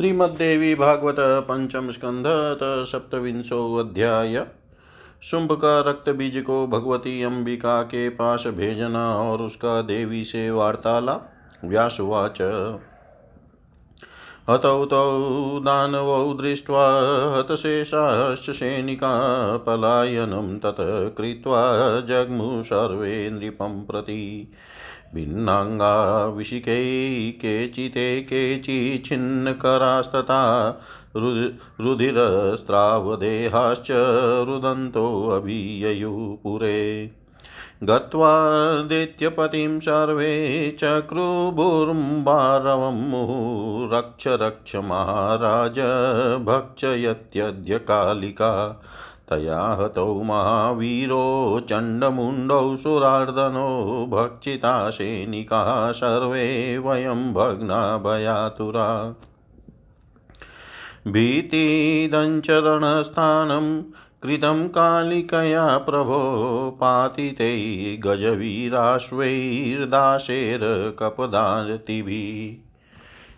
श्रीमद्देवी भागवत पंचम स्कंध सप्तविंशो अध्याय शुंभ का रक्त बीज को भगवती अंबिका के पास भेजना और उसका देवी से वार्तालाप। व्यासुवाच, हतौ तौ दानवौ दृष्ट्वा हतशेषाश्च सैनिका पलायनं तत् कृत्वा जग्मु सर्वे नृपं प्रति भिन्नाङ्गा विशिकै केचिते केचिच्छिन्नकरास्तथा रुधिरस्त्रावदेहाश्च रुदन्तोऽभिययुपुरे गत्वा दैत्यपतिं सर्वे चक्रुभुर्म्बारवं रक्ष रक्ष महाराज भक्षयत्यद्य कालिका तया हतौ महावीरो चण्डमुण्डौ सुरार्दनो भक्षिता सैनिकाः सर्वे वयं भग्ना भयातुरा। भीतिदञ्चरणस्थानं कृतं कालिकया प्रभो पातितै गजवीराश्वैर्दाशेर्कपदातिभिः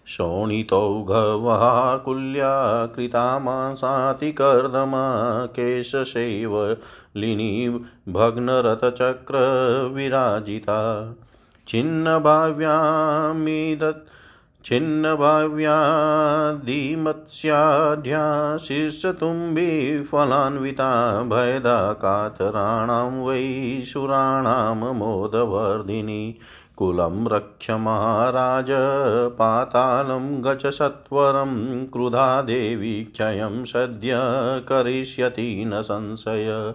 शोणितौघवहाकुल्या कृतामासातिकर्दमा केशशैवलिनी भग्नरथचक्रविराजिता। छिन्नभाव्यामिदत् छिन्नभाव्यादिमत्स्याढ्या शीर्षतुम्बिफलान्विता भयदा कातराणां वै सुराणां मोदवर्धिनी कुलं रक्ष महाराज, पातालं गच सत्वरं, क्रुधा देवी क्षयं सद्य करिष्यति न संशय।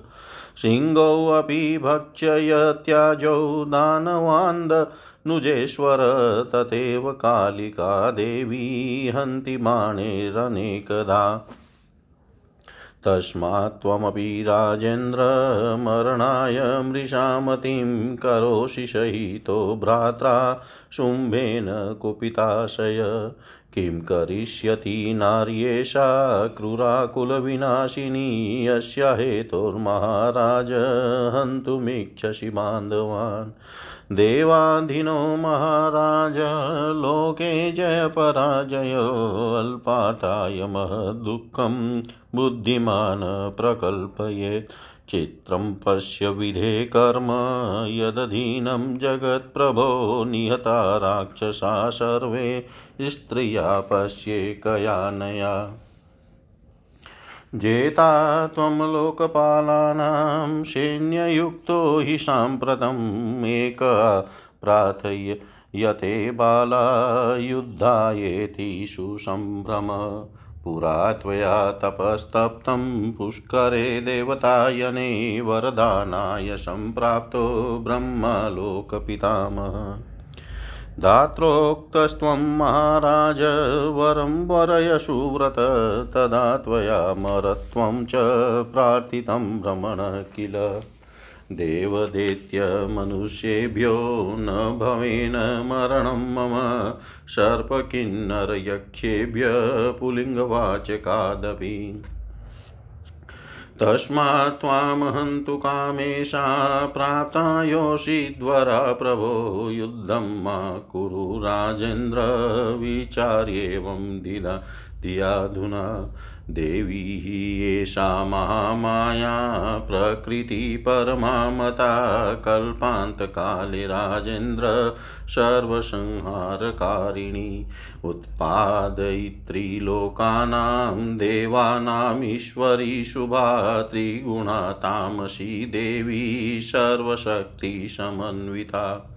सिंहोऽपि भक्षयत्याजौ दानवान्दनुजेश्वर तथैव कालिका देवी, हन्ति बाणेरनेकदा तस्मात् त्वमपि राजेन्द्रमरणाय मृषामतिं करोषि शयितो भ्रात्रा शुम्भेन कुपिताशय। किं करिष्यति नार्येषा क्रूराकुलविनाशिनी, यस्या हेतोर्महाराज हन्तुमिच्छसि बान्धवान्। देवाधिनो महाराज, लोके जयपराजयो अल्पाताय महदुःखं बुद्धिमान् प्रकल्पयेत् चित्रं पश्य विधे कर्म, यदधीनं जगत्प्रभो, निहता राक्षसा सर्वे, स्त्रिया पश्येकयानया जेता त्वं लोकपालानां सैन्ययुक्तो हि साम्प्रतम् एक प्रार्थय यते बाला युद्धायेति सुसम्भ्रम पुरा त्वया तपस्तप्तं पुष्करे देवतायने वरदानाय सम्प्राप्तो ब्रह्मलोकपितामह। धात्रोक्तस्त्वं महाराज, वरं वरय सुव्रत तदा त्वया मरत्वं च प्रार्थितं भ्रमण किल। देवदेत्यमनुष्येभ्यो न भवेन मरणं मम सर्पकिन्नरयक्षेभ्य पुलिङ्गवाचकादपि। तस्मात् तु कामेशा प्राप्ता योषिद्वरा प्रभो युद्धं मा कुरु राजेन्द्र विचार्येवं धियाधुना देवी हि एषा महामाया प्रकृतिपरमामता कल्पान्तकाले राजेन्द्र सर्वसंहारकारिणी उत्पादयित्री लोकानां देवानामीश्वरी शुभा त्रिगुणा तामसी देवी सर्वशक्तिसमन्विता।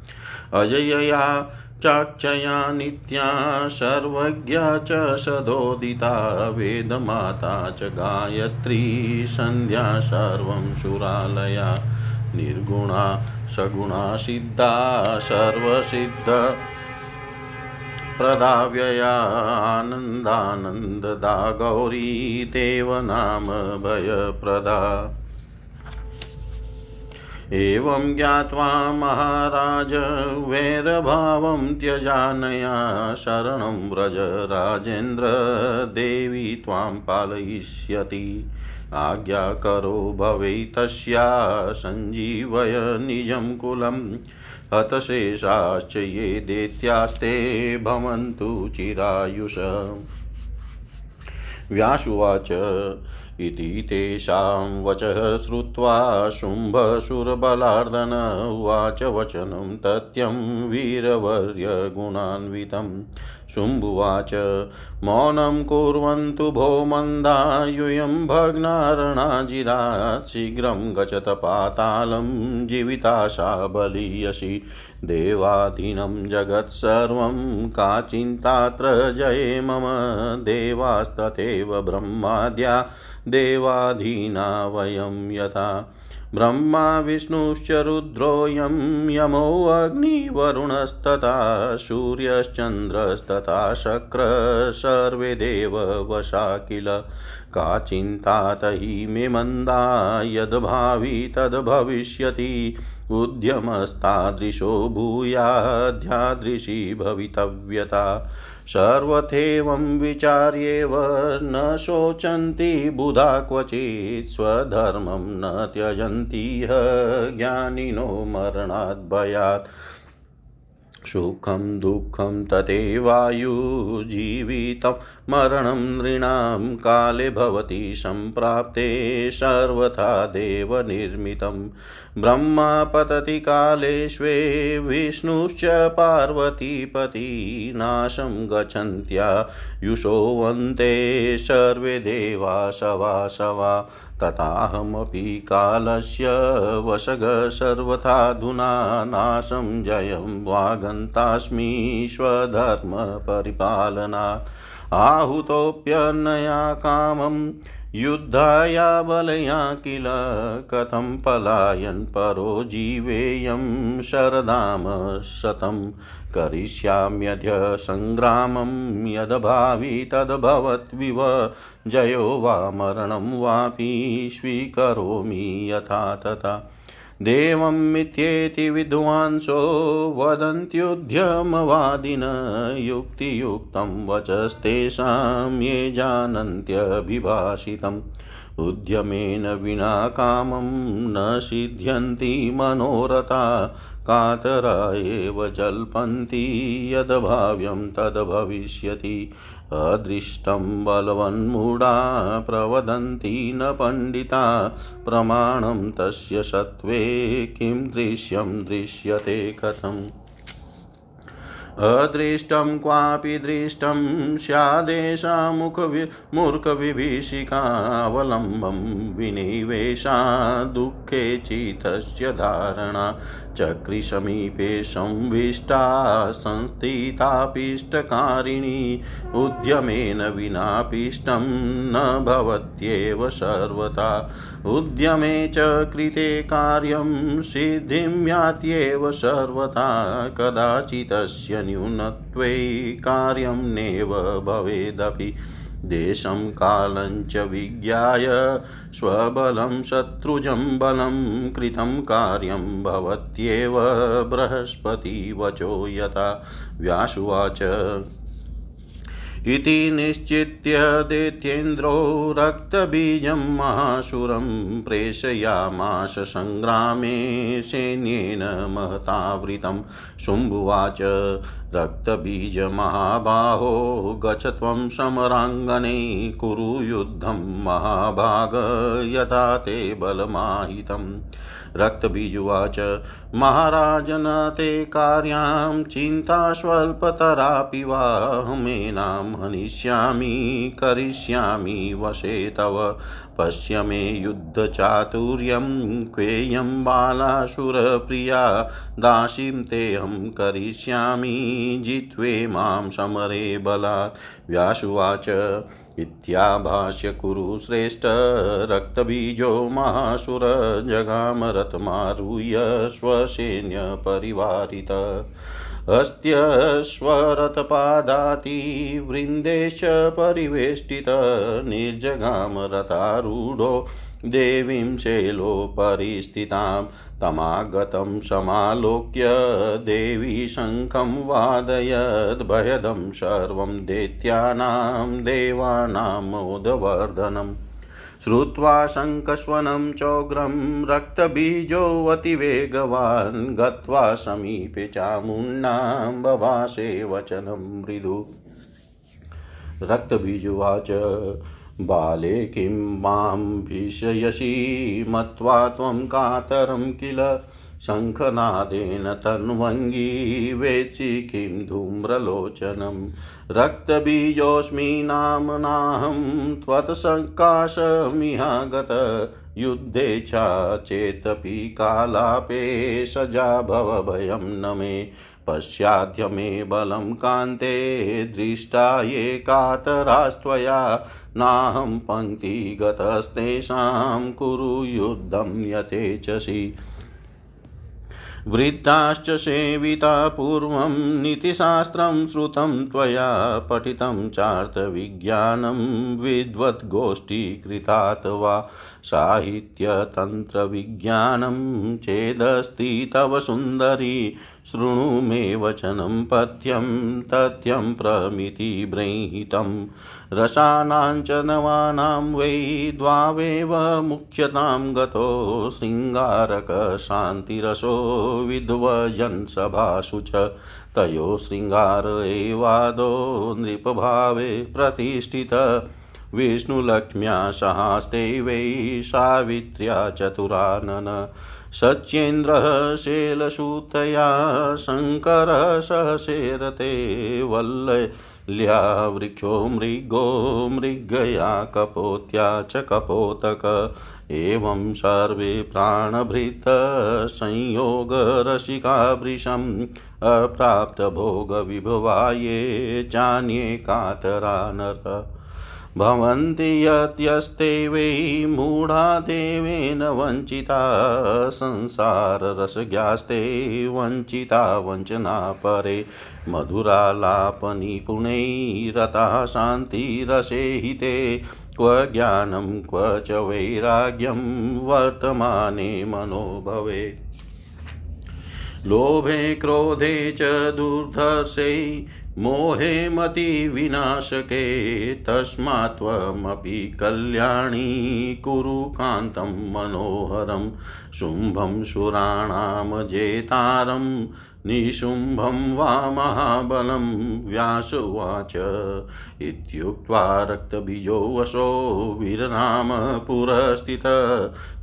अजयया चाक्षया नित्या सर्वज्ञा च सदोदिता, वेदमाता च गायत्री सन्ध्या सर्वं सुरालया, निर्गुणा, सगुणा सिद्धा, सर्वसिद्ध, प्रदाव्यया, आनन्दानन्ददा, गौरी, देव नाम भयप्रदा। एवं ज्ञात्वा महाराज वैरभावं त्यजानया शरणं व्रज राजेन्द्र देवी त्वां पालयिष्यति। आज्ञा करो भवे तस्या सञ्जीवय निजं कुलम् हतशेषाश्च ये दैत्यास्ते भवन्तु चिरायुष। व्यासुवाच इति तेषां वचः श्रुत्वा शुम्भशुरबलार्दन उवाच वचनं तथ्यं वीरवर्यगुणान्वितम् शुम्भुवाच मौनं कुर्वन्तु भो मन्दा यूयं भग्नारणाजिरात् शीघ्रं गचत पातालं जीविताशा बलीयसि देवाधीनं जगत्सर्वं का चिन्तात्र जये मम देवास्तथैव ब्रह्माद्या देवाधीना वयं यथा। ब्रह्मा विष्णुश्च रुद्रोऽयं यमोऽग्निवरुणस्तथा सूर्यश्चन्द्रस्तथा शक्र सर्वे देववशा किल का चिन्ता तहि मे मन्दा यद्भावि तद्भविष्यति उद्यमस्तादृशो भूयाध्यादृशी भवितव्यता। सर्वथेवं विचार्येव न शोचन्ति बुधा क्वचित्, स्वधर्मं न त्यजन्ति ज्ञानिनो मरणाद्भयात्। सुखं दुःखं तथैवायुजीवितं मरणं नृणां काले भवति सम्प्राप्ते सर्वथा देवनिर्मितं। ब्रह्मा पतति काले स्वे विष्णुश्च पार्वतीपति नाशं गच्छन्त्या युषोऽन्ते सर्वे देवा शवा तथाहमपि कालस्य वशग सर्वथाधुना नाशं जयं वागन्तास्मि स्वधर्मपरिपालना आहुतोऽप्यन्नया कामं युद्धाया बलया किल कथं पलायन् परो जीवेयं शरदाम शतं करिष्याम्यद्य सङ्ग्रामं यद्भावि तद्भवद्विव जयो वा मरणं वापि स्वीकरोमि यथा तथा। देवमित्येति विद्वांसो वदन्त्युद्यमवादिन युक्तियुक्तं वचस्तेषां ये जानन्त्यभिभाषितम्। उद्यमेन विना कामं न सिद्ध्यन्ति मनोरथा। कातरा एव जल्पन्ति यद्भाव्यं तद्भविष्यति अदृष्टं बलवन्मूढा प्रवदन्ति न पण्डिता। प्रमाणं तस्य सत्त्वे किं दृश्यं दृश्यते कथम्। अदृष्टं क्वापि दृष्टं स्यादेशा मुखवि मूर्खविभीषिकावलम्बं विनिवेशा दुःखे चितस्य धारणा। चक्रिसमीपे संविष्टा संस्थितापिष्टकारिणी। उद्यमेन विनापिष्टं न भवत्येव सर्वथा। उद्यमे च कृते कार्यं सिद्धिं यात्येव सर्वथा। न्यूनत्वे कार्यं नैव भवेदपि। देशं कालञ्च विज्ञाय स्वबलं शत्रुजं बलं कृतं कार्यं भवत्येव बृहस्पतिवचो यथा। व्यासुवाच। इति निश्चित्य दैत्येन्द्रो रक्तबीजं महासुरं प्रेषयामाश सङ्ग्रामे सैन्येन महतावृतं। शुम्भुवाच रक्तबीजमहाबाहो गच त्वं समराङ्गने कुरु युद्धं महाभाग यथा ते बलमाहितम् रक्तबीजुवाच महाराज न ते कार्यां चिन्ता स्वल्पतरापि वा हनिष्यामि करिष्यामि, वशे तव। पश्य मे युद्धचातुर्यं क्वेयं बालासुरप्रिया, दासीं तेऽहं करिष्यामि, जित्वे माँ समरे बलात्। व्यासुवाच, इत्याभाष्य कुरु श्रेष्ठ, रक्तबीजो महासुर जगामरथमारुह्य स्वसैन्यपरिवारित। अस्त्यश्वरथपादातिवृन्देश्च परिवेष्टित निर्जगामरथारूढो देवीं शैलोपरि स्थितां तमागतं समालोक्य देवी शङ्खं वादयद्भयदं सर्वं दैत्यानां देवानामोदवर्धनम्। श्रुत्वा शङ्कस्वनं चोग्रं रक्तबीजोऽतिवेगवान् गत्वा समीपे चामुण्णां बभाषे वचनं मृदु। रक्तबीजुवाच, बाले किं माँ भीषयसि, मत्वा त्वं कातरं किल? शङ्खनादेन तन्वङ्गी वेत्सि किं धूम्रलोचनं। रक्तबीजोऽस्मि नाम्नाहं त्वत्सङ्काशमिहागत युद्धे च चेदपि कालापे सजा भवभयं न मे। पश्चाद्य मे बलं कान्ते, दृष्टा ये कातरास्त्वया नाहं पङ्क्तिगतस्तेषां कुरु युद्धं यथेच्छसि। वृत्ताश्च सेविता पूर्वं नीतिशास्त्रं श्रुतं त्वया पठितं चार्थविज्ञानं विद्वद्गोष्ठीकृतात् वा साहित्यतन्त्रविज्ञानं चेदस्ति तव सुन्दरी शृणु मे वचनं पथ्यं तथ्यं प्रमितिब्रहीतं रसानां च नवानां वै द्वावेव मुख्यतां गतो शृङ्गारकशान्तिरसो विध्वजन् सभासु च। तयो शृङ्गार एवादो नृपभावे प्रतिष्ठित। विष्णुलक्ष्म्या सहास्ते वै सावित्र्या चतुरानन। सच्येन्द्रः शैलसूतया शङ्करः सहसेरते वल्ल्या वृक्षो मृगो मृगया कपोत्या च कपोतक। एवं सर्वे प्राणभृतसंयोगरसिका वृषम्। अप्राप्तभोगविभवाये चान्ये कातरा नर भवन्ति यत्यस्ते वै मूढा देवेन वञ्चिता संसाररसज्ञास्ते वञ्चिता वञ्चना परे मधुरालापनिपुणैरतः शान्तिरसे हिते क्व ज्ञानं, क्व च वैराग्यं वर्तमाने मनो लोभे, क्रोधे च दुर्धर्षे मोहे मति विनाशके तस्मात्त्वमपि कल्याणी कुरु कान्तं मनोहरं शुम्भं सुराणां जेतारं निशुम्भं वा महाबलं व्यास उवाच इत्युक्त्वा रक्तबीजो वशो वीरनाम पुरस्थित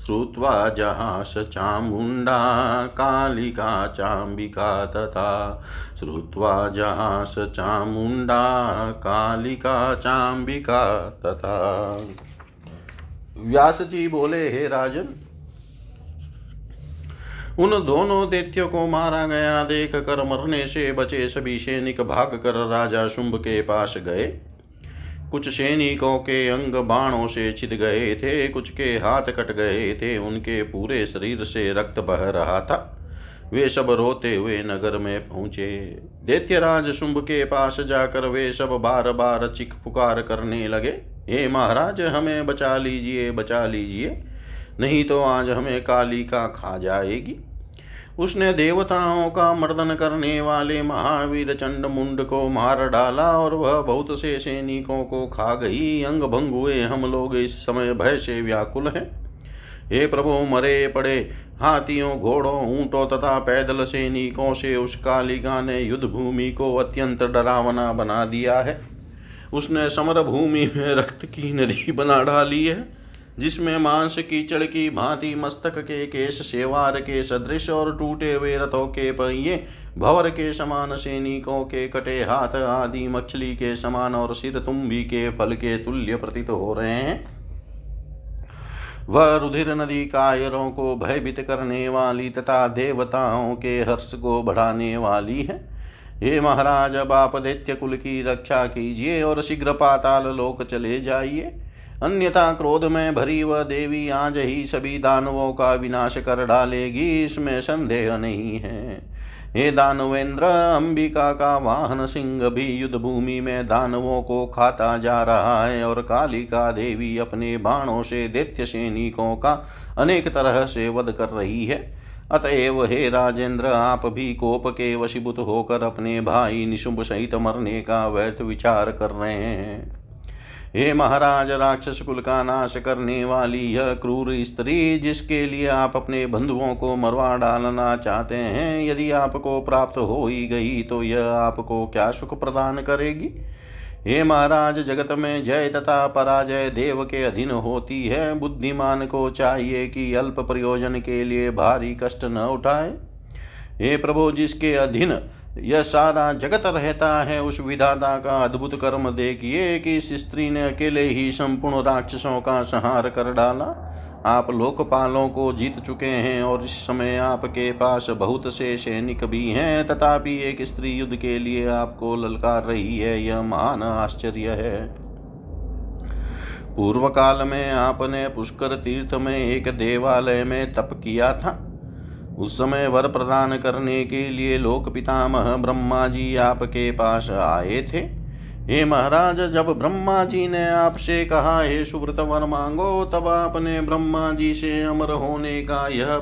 श्रुत्वा जहास चामुण्डा कालिका चाम्बिका तथा। श्रुत्वा जहास चामुण्डा कालिका चाम्बिका तथा। व्यास जी बोले, हे राजन उन दोनों दैत्यों को मारा गया। देख कर मरने से बचे सभी सैनिक भाग कर राजा शुंभ के पास गए। कुछ सैनिकों के अंग बाणों से छिद गए थे, कुछ के हाथ कट गए थे, उनके पूरे शरीर से रक्त बह रहा था। वे सब रोते हुए नगर में पहुँचे। दैत्यराज शुंभ के पास जाकर वे सब बार बार चिख पुकार करने लगे। हे महाराज, हमें बचा लीजिए बचा लीजिए, नहीं तो आज हमें काली का खा जाएगी। उसने देवताओं का मर्दन करने वाले महावीर चंड मुंड को मार डाला और वह बहुत से सैनिकों को खा गई। अंग भंग हुए हम लोग इस समय भय से व्याकुल हैं। हे प्रभु, मरे पड़े हाथियों, घोड़ों, ऊंटों तथा पैदल सैनिकों से उस कालिका ने युद्ध भूमि को अत्यंत डरावना बना दिया है। उसने समर भूमि में रक्त की नदी बना डाली है। जिसमें मांस कीचड़ की, भांति, मस्तक के केश, सेवार के सदृश और टूटे हुए रथों के पहिए, भवर के समान सैनिकों के कटे हाथ आदि मछली के समान और सिर तुम्बी के फल के तुल्य प्रतीत हो रहे हैं। वह रुधिर नदी कायरों को भयभीत करने वाली तथा देवताओं के हर्ष को बढ़ाने वाली है। हे महाराज, अब आप दैत्य कुल की रक्षा कीजिए और शीघ्र पाताल लोक चले जाइए। अन्यथा क्रोध में भरी वह देवी आज ही सभी दानवों का विनाश कर डालेगी, इसमें संदेह नहीं है। हे दानवेंद्र, अंबिका का वाहन सिंह भी युद्ध भूमि में दानवों को खाता जा रहा है और कालिका देवी अपने बाणों से दैत्य सैनिकों का अनेक तरह से वध कर रही है। अतएव हे राजेंद्र, आप भी कोप के वशीभूत होकर अपने भाई निशुंभ सहित मरने का व्यर्थ विचार कर रहे हैं। हे महाराज, राक्षस कुल का नाश करने वाली यह क्रूर स्त्री, जिसके लिए आप अपने बंधुओं को मरवा डालना चाहते हैं, यदि आपको प्राप्त हो ही गई तो यह आपको क्या सुख प्रदान करेगी? हे महाराज, जगत में जय तथा पराजय देव के अधीन होती है। बुद्धिमान को चाहिए कि अल्प प्रयोजन के लिए भारी कष्ट न उठाए। हे प्रभु, जिसके अधीन यह सारा जगत रहता है, उस विधाता का अद्भुत कर्म देखिए कि इस स्त्री ने अकेले ही संपूर्ण राक्षसों का संहार कर डाला। आप लोकपालों को जीत चुके हैं और इस समय आपके पास बहुत से सैनिक भी हैं, तथापि एक स्त्री युद्ध के लिए आपको ललकार रही है, यह महान आश्चर्य है। पूर्व काल में आपने पुष्कर तीर्थ में एक देवालय में तप किया था। उस समय वर प्रदान करने के लिए लोक पितामह ब्रह्मा जी आपके पास आए थे। हे महाराज, जब ब्रह्मा जी ने आपसे कहा, हे सुव्रत वर, मांगो तब आपने ब्रह्मा जी से अमर होने का यह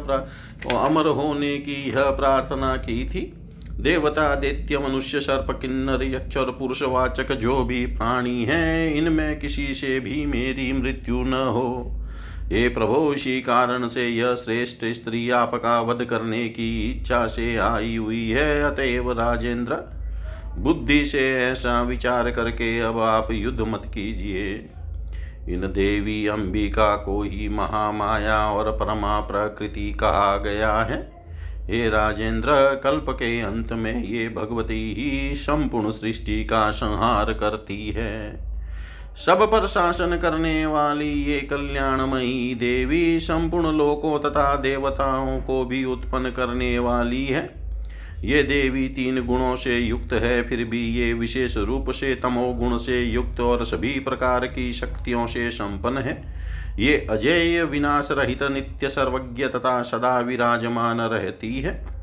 अमर होने की यह प्रार्थना की थी। देवता, दैत्य, मनुष्य, सर्प, किन्नर यक्ष और पुरुषवाचक जो भी प्राणी हैं, इनमें किसी से भी मेरी मृत्यु न हो। हे प्रभो इसी कारण से यह श्रेष्ठ स्त्री आपका वध करने की इच्छा से आई हुई है। अतएव राजेंद्र, बुद्धि से ऐसा विचार करके अब आप युद्ध मत कीजिए। इन देवी अंबिका को ही महामाया और परमा प्रकृति कहा गया है। हे राजेंद्र, कल्प के अंत में ये भगवती ही संपूर्ण सृष्टि का संहार करती है। सब पर शासन करने वाली ये कल्याणमयी देवी संपूर्ण लोकों तथा देवताओं को भी उत्पन्न करने वाली है। ये देवी तीन गुणों से युक्त है, फिर भी ये विशेष रूप से तमो गुण से युक्त और सभी प्रकार की शक्तियों से संपन्न है। ये अजेय विनाश रहित नित्य सर्वज्ञ तथा सदा विराजमान रहती है।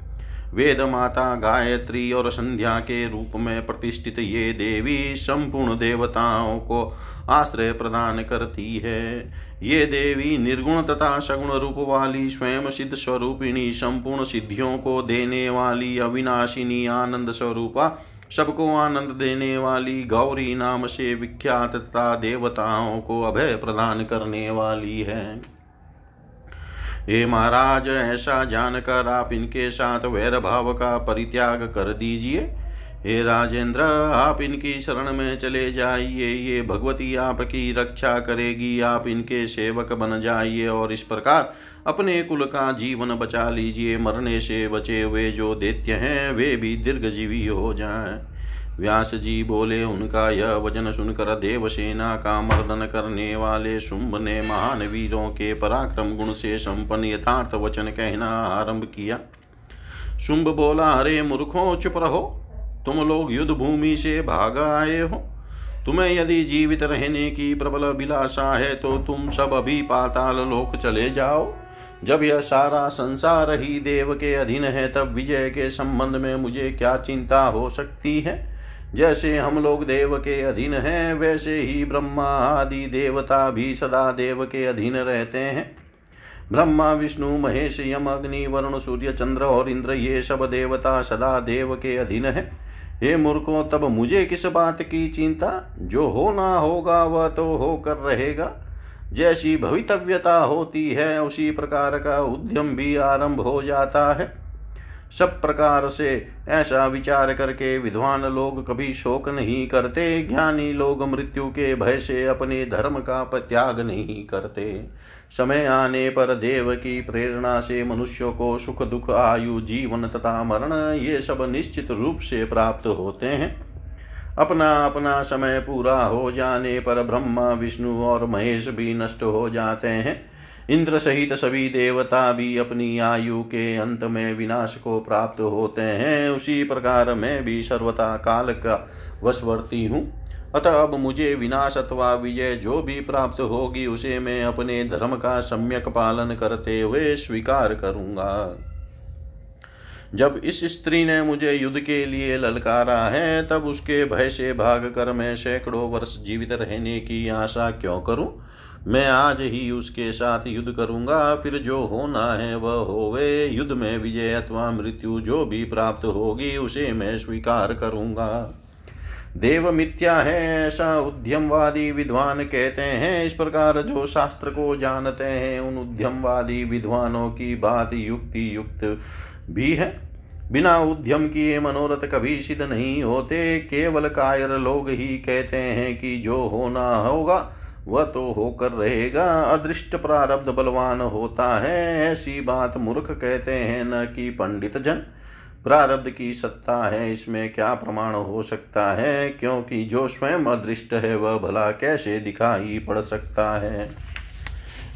वेद माता गायत्री और संध्या के रूप में प्रतिष्ठित ये देवी संपूर्ण देवताओं को आश्रय प्रदान करती है। ये देवी निर्गुण तथा सगुण रूप वाली स्वयं सिद्ध स्वरूपिणी संपूर्ण सिद्धियों को देने वाली अविनाशिनी आनंद स्वरूपा, सबको आनंद देने वाली गौरी नाम से विख्यात तथा देवताओं को अभय प्रदान करने वाली है। हे महाराज, ऐसा जानकर आप इनके साथ वैर भाव का परित्याग कर दीजिए। हे राजेंद्र, आप इनकी शरण में चले जाइए, ये भगवती आपकी रक्षा करेगी, आप इनके सेवक बन जाइए और इस प्रकार अपने कुल का जीवन बचा लीजिए। मरने से बचे हुए जो दैत्य हैं, वे भी दीर्घजीवी हो जाएँ। व्यास जी बोले, उनका यह वचन सुनकर देवसेना का मर्दन करने वाले शुंभ ने महान वीरों के पराक्रम गुण से संपन्न यथार्थ वचन कहना आरंभ किया। शुंभ बोला, अरे मूर्खों, चुप रहो। तुम लोग युद्ध भूमि से भाग आए हो। तुम्हें यदि जीवित रहने की प्रबल अभिलाषा है तो तुम सब अभी पाताल लोक चले जाओ। जब यह सारा संसार ही देव के अधीन है, तब विजय के संबंध में मुझे क्या चिंता हो सकती है? जैसे हम लोग देव के अधीन हैं, वैसे ही ब्रह्मा आदि देवता भी सदा देव के अधीन रहते हैं। ब्रह्मा, विष्णु, महेश, यम, अग्नि, वरुण, सूर्य, चंद्र और इंद्र, ये सब देवता सदा देव के अधीन है। हे मूर्खों, तब मुझे किस बात की चिंता? जो होना होगा वह तो होकर रहेगा। जैसी भवितव्यता होती है, उसी प्रकार का उद्यम भी आरंभ हो जाता है। सब प्रकार से ऐसा विचार करके विद्वान लोग कभी शोक नहीं करते, ज्ञानी लोग मृत्यु के भय से अपने धर्म का त्याग नहीं करते। समय आने पर देव की प्रेरणा से मनुष्यों को सुख, दुख, आयु, जीवन तथा मरण, ये सब निश्चित रूप से प्राप्त होते हैं। अपना अपना समय पूरा हो जाने पर ब्रह्मा, विष्णु और महेश भी नष्ट हो जाते हैं। इंद्र सहित सभी देवता भी अपनी आयु के अंत में विनाश को प्राप्त होते हैं। उसी प्रकार मैं भी सर्वता काल का वशवर्ती हूँ। अतः अब मुझे विनाश अथवा विजय जो भी प्राप्त होगी, उसे मैं अपने धर्म का सम्यक पालन करते हुए स्वीकार करूँगा। जब इस स्त्री ने मुझे युद्ध के लिए ललकारा है, तब उसके भय से भाग कर मैं सैकड़ों वर्ष जीवित रहने की आशा क्यों करूँ? मैं आज ही उसके साथ युद्ध करूँगा, फिर जो होना है वह होवे। युद्ध में विजय अथवा मृत्यु जो भी प्राप्त होगी, उसे मैं स्वीकार करूँगा। देव मिथ्या है, ऐसा उद्यमवादी विद्वान कहते हैं। इस प्रकार जो शास्त्र को जानते हैं, उन उद्यमवादी विद्वानों की बात युक्ति युक्त भी है। बिना उद्यम किए मनोरथ कभी सिद्ध नहीं होते। केवल कायर लोग ही कहते हैं कि जो होना होगा वह तो होकर रहेगा। अदृष्ट प्रारब्ध बलवान होता है। ऐसी बात मूर्ख कहते हैं न कि पंडित जन प्रारब्ध की सत्ता है, इसमें क्या प्रमाण हो सकता है? क्योंकि जो स्वयं अदृष्ट है, वह भला कैसे दिखाई पड़ सकता है?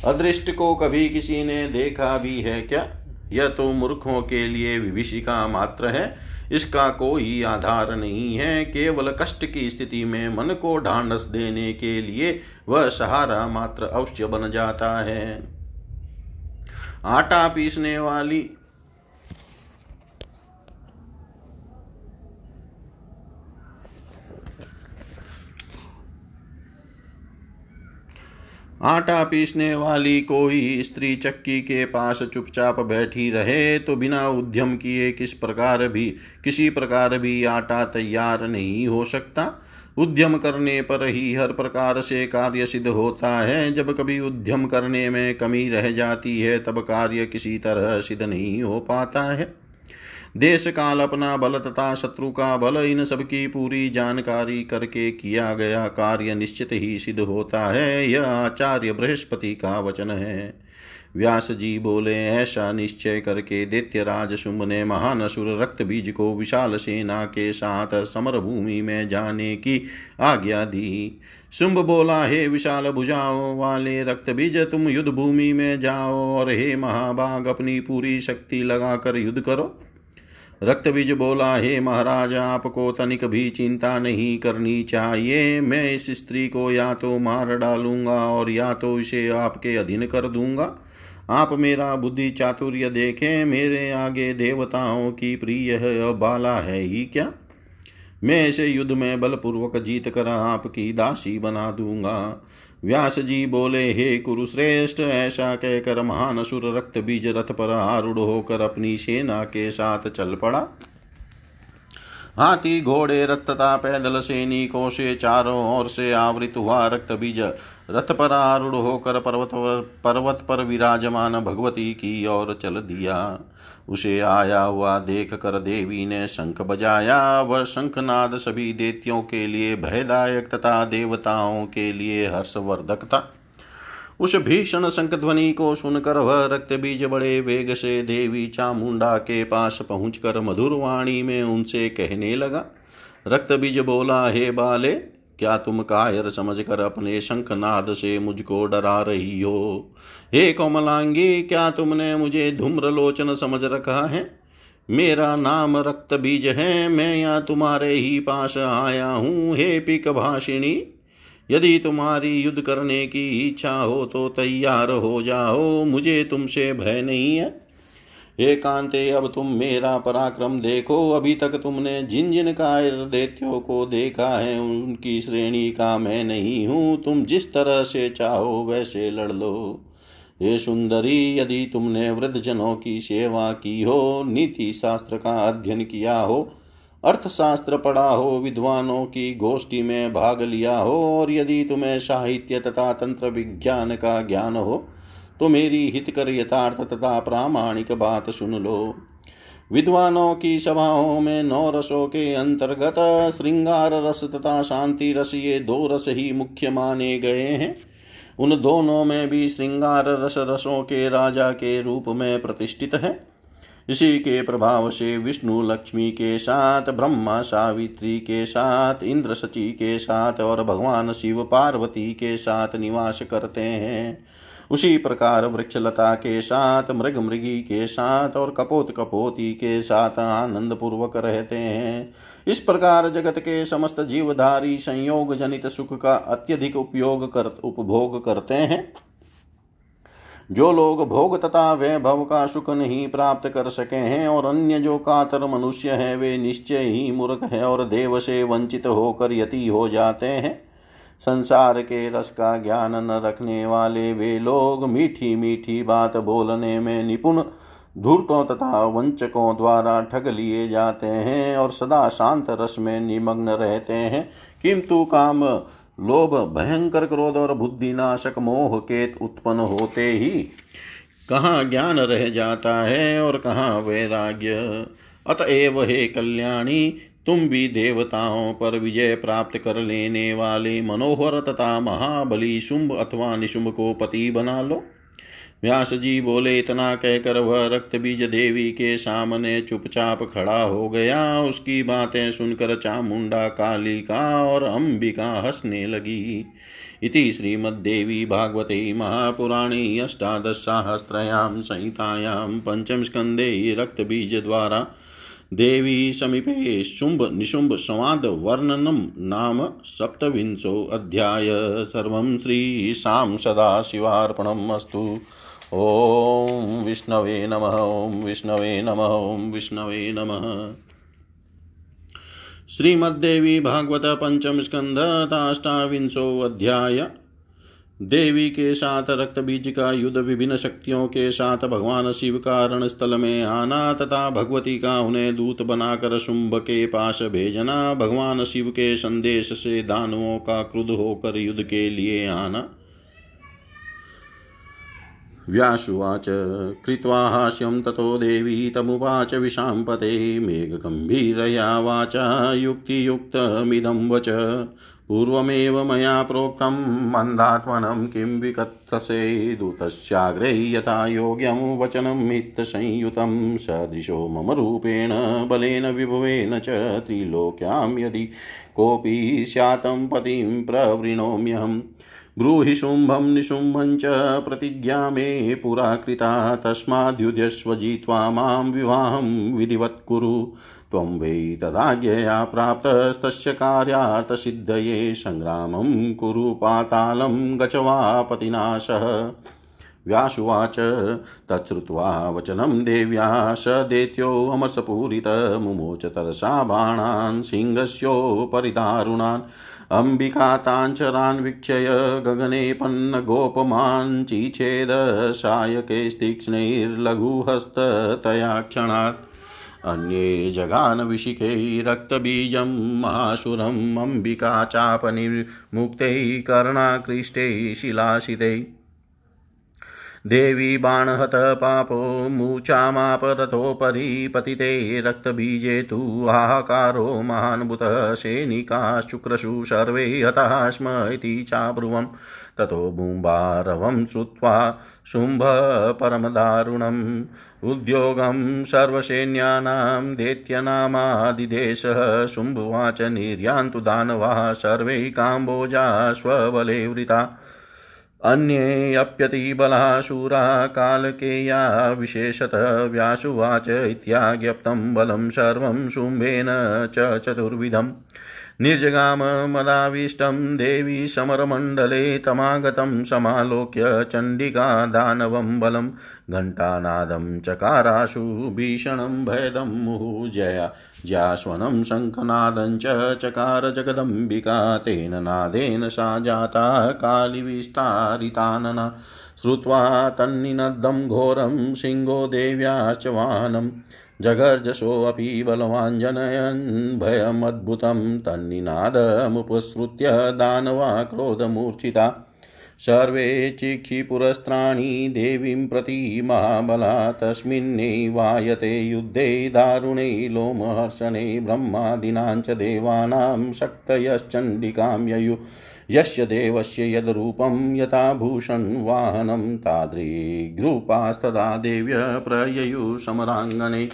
अदृष्ट को कभी किसी ने देखा भी है क्या? यह तो मूर्खों के लिए विभीषिका मात्र है। इसका कोई आधार नहीं है। केवल कष्ट की स्थिति में मन को ढांढस देने के लिए वह सहारा मात्र अवश्य बन जाता है। आटा पीसने वाली आटा पीसने वाली कोई स्त्री चक्की के पास चुपचाप बैठी रहे तो बिना उद्यम किए किस प्रकार भी, किसी प्रकार भी आटा तैयार नहीं हो सकता। उद्यम करने पर ही हर प्रकार से कार्य सिद्ध होता है। जब कभी उद्यम करने में कमी रह जाती है, तब कार्य किसी तरह सिद्ध नहीं हो पाता है। देश काल अपना बल तथा शत्रु का बल इन सब की पूरी जानकारी करके किया गया कार्य निश्चित ही सिद्ध होता है। यह आचार्य बृहस्पति का वचन है। व्यास जी बोले, ऐसा निश्चय करके दैत्यराज शुंभ ने महान असुर रक्त बीज को विशाल सेना के साथ समर भूमि में जाने की आज्ञा दी। शुंभ बोला, हे विशाल भुजाओं वाले रक्त बीज, तुम युद्ध भूमि में जाओ और हे महाबाग, अपनी पूरी शक्ति लगाकर युद्ध करो। रक्त बीज बोला, हे महाराज, आपको तनिक भी चिंता नहीं करनी चाहिए। मैं इस स्त्री को या तो मार डालूँगा और या तो इसे आपके अधीन कर दूँगा। आप मेरा बुद्धि चातुर्य देखें। मेरे आगे देवताओं की प्रिय है बाला है ही क्या? मैं इसे युद्ध में बलपूर्वक जीत कर आपकी दासी बना दूँगा। व्यास जी बोले, हे कुरुश्रेष्ठ, ऐसा कहकर महान सुर रक्त बीज रथ पर आरूढ़ होकर अपनी सेना के साथ चल पड़ा। हाथी, घोड़े रथ तथा पैदल सैनिकों से चारों ओर से आवृत हुआ रक्त बीज। रथ पर आरूढ़ होकर पर्वत पर पर्वत पर विराजमान भगवती की ओर चल दिया। उसे आया हुआ देख कर देवी ने शंख बजाया। वह शंखनाद सभी देतियों के लिए भयदायक तथा देवताओं के लिए हर्षवर्धक था। उस भीषण शंख ध्वनि को सुनकर वह रक्त बीज बड़े वेग से देवी चामुंडा के पास पहुंचकर मधुर वाणी में उनसे कहने लगा, रक्त बीज बोला, हे बाले, क्या तुम कायर समझकर अपने शंखनाद से मुझको डरा रही हो? हे कोमलांगी, क्या तुमने मुझे धूम्रलोचन समझ रखा है? मेरा नाम रक्त बीज है, मैं यहाँ तुम्हारे ही पास आया हूँ, हे पिक भाषिणी यदि तुम्हारी युद्ध करने की इच्छा हो तो तैयार हो जाओ, मुझे तुमसे भय नहीं है। हे कांते, अब तुम मेरा पराक्रम देखो। अभी तक तुमने जिन जिन कायर दैत्यों को देखा है, उनकी श्रेणी का मैं नहीं हूँ। तुम जिस तरह से चाहो, वैसे लड़ लो। हे सुंदरी, यदि तुमने वृद्धजनों की सेवा की हो, नीति शास्त्र का अध्ययन किया हो अर्थशास्त्र पढ़ा हो, विद्वानों की गोष्ठी में भाग लिया हो, और यदि तुम्हें साहित्य तथा तंत्र विज्ञान का ज्ञान हो तो मेरी हितकर यथार्थ तथा प्रामाणिक बात सुन लो। विद्वानों की सभाओं में नौ रसों के अंतर्गत श्रृंगार रस तथा शांति रस ये दो रस ही मुख्य माने गए हैं। उन दोनों में भी श्रृंगार रस रसों के राजा के रूप में प्रतिष्ठित है। इसी के प्रभाव से विष्णु लक्ष्मी के साथ, ब्रह्मा सावित्री के साथ, इंद्र सची के साथ और भगवान शिव पार्वती के साथ निवास करते हैं। उसी प्रकार वृक्षलता के साथ मृग मृगी के साथ और कपोत कपोती के साथ आनंद पूर्वक रहते हैं। इस प्रकार जगत के समस्त जीवधारी संयोग जनित सुख का अत्यधिक उपयोग कर, उपभोग करते हैं। जो लोग भोग तथा वैभव का सुख नहीं प्राप्त कर सके हैं और अन्य जो कातर मनुष्य हैं, वे निश्चय ही मूर्ख हैं और देव से वंचित होकर यति हो जाते हैं। संसार के रस का ज्ञान न रखने वाले वे लोग मीठी मीठी बात बोलने में निपुण, धूर्तों तथा वंचकों द्वारा ठग लिए जाते हैं और सदा शांत रस में निमग्न रहते हैं। किंतु काम लोभ, भयंकर क्रोध और बुद्धिनाशक मोह के उत्पन्न होते ही कहाँ ज्ञान रह जाता है और कहाँ वैराग्य। अतएव हे कल्याणी, तुम भी देवताओं पर विजय प्राप्त कर लेने वाले मनोहर तथा महाबली शुंभ अथवा निशुंभ को पति बना लो। व्यास जी बोले, इतना कहकर वह रक्त बीज देवी के सामने चुपचाप खड़ा हो गया। उसकी बातें सुनकर चामुंडा कालिका और अंबिका हंसने लगी। इति श्रीमद्देवी भागवते महापुराणे अष्टादशसाहस्रयां संहितायां पञ्चमस्कन्धे रक्तबीजद्वारा देवी समीपे शुम्भ निशुम्भ संवाद वर्णनं नाम सप्तविंशोऽध्याय सर्वं श्रीशां सदाशिवार्पणम् अस्तु। ॐ विष्णवे नमः ॐ विष्णवे नमः ॐ विष्णवे नमः। श्रीमद्देवी भागवत पंचम स्कंध अध्याय। देवी के साथ रक्त बीज का युद्ध विभिन्न शक्तियों के साथ भगवान शिव का रण स्थल में आना तथा भगवती का उन्हें दूत बनाकर शुंभ के पास भेजना, भगवान शिव के संदेश से दानवों का क्रुद्ध होकर युद्ध के लिए आना। व्यासुवाच। कृत्वा हास्यं ततो देवी तमुवाच विशाम्पते। मेघगम्भीरया वाचा। युक्तियुक्तमिदं वच पूर्वमेव मया प्रोक्तं मन्दात्मनं किं विकत्तसे दूतश्चाग्रे यथा योग्यं वचनमित्तसंयुतं सदृशो मम रूपेण बलेन विभवेन च त्रिलोक्यां यदि कोऽपि स्यातं पतिं प्रवृणोम्यहम्। ब्रूहि शुम्भं निशुम्भं च प्रतिज्ञा मे पुरा कृता तस्माद्युध्यस्व जित्वा माँ विवाहं विधिवत् कुरु। त्वं वै तदाज्ञया प्राप्तस्तस्य कार्यार्थसिद्धये सङ्ग्रामं कुरु पातालं गचवा पतिनाशः व्यासुवाच, तच्छ्रुत्वा वचनं देव्या स दैत्योऽमर्षपूरितमुमोच तरसा बाणान् सिंहस्योपरिदारुणान् अम्बिका वीक्षय गगने पन्नगोपमान् चिछेद सायकैस्तीक्ष्णैर्लघुहस्ततया क्षणात्। अन्ये जगानविशिखे रक्तबीजं मासुरम् अम्बिका चापनिर्मुक्तैः कर्णाकृष्टैः शिलाशितैः। देवी बाणहत पापो मूचामापरतोपरि पतिते रक्तबीजे तु हाहाकारो महान्भुतः सैनिकाश्चुक्रशु सर्वे हताः स्म इति चाब्रुवम्। ततो बुम्बारवं श्रुत्वा शुम्भ परमदारुणम् उद्योगं सर्वसैन्यानां दैत्यनामादिदेशः शुम्भुवाच निर्यान्तु दानवाः सर्वे काम्बोजा स्वबले वृता। अन्येऽप्यतिबला शूरा कालकेया विशेषतः व्यासुवाच इत्याज्ञप्तं बलं सर्वं शुम्भेन च चतुर्विधम्। निर्जगाम मदाविष्टं देवी समरमण्डले तमागतं समालोक्य चण्डिका दानवं बलं, घण्टानादं चकाराशु भीषणं भयदं मुहुजया ज्यास्वनं शङ्खनादं च चकार जगदम्बिका, तेन नादेन सा जाता कालिविस्तारितानना। श्रुत्वा तन्निनद्धं घोरं सिंहो देव्याश्च वाहनम् जगर्जसोऽपि बलवान् जनयन् भयमद्भुतं तन्निनादमुपसृत्य दानवा क्रोधमूर्छिता। सर्वे चिक्षिपुरस्त्राणि देवीं प्रति महाबला तस्मिन्नैवायते युद्धे दारुणे लोमहर्षणे ब्रह्मादीनां च देवानां शक्तयश्चण्डिकां ययु। यस्य देवस्य यद्रूपं यथा भूषणवाहनं तादृग्रूपास्तदा देव्य प्रययु समराङ्गणे।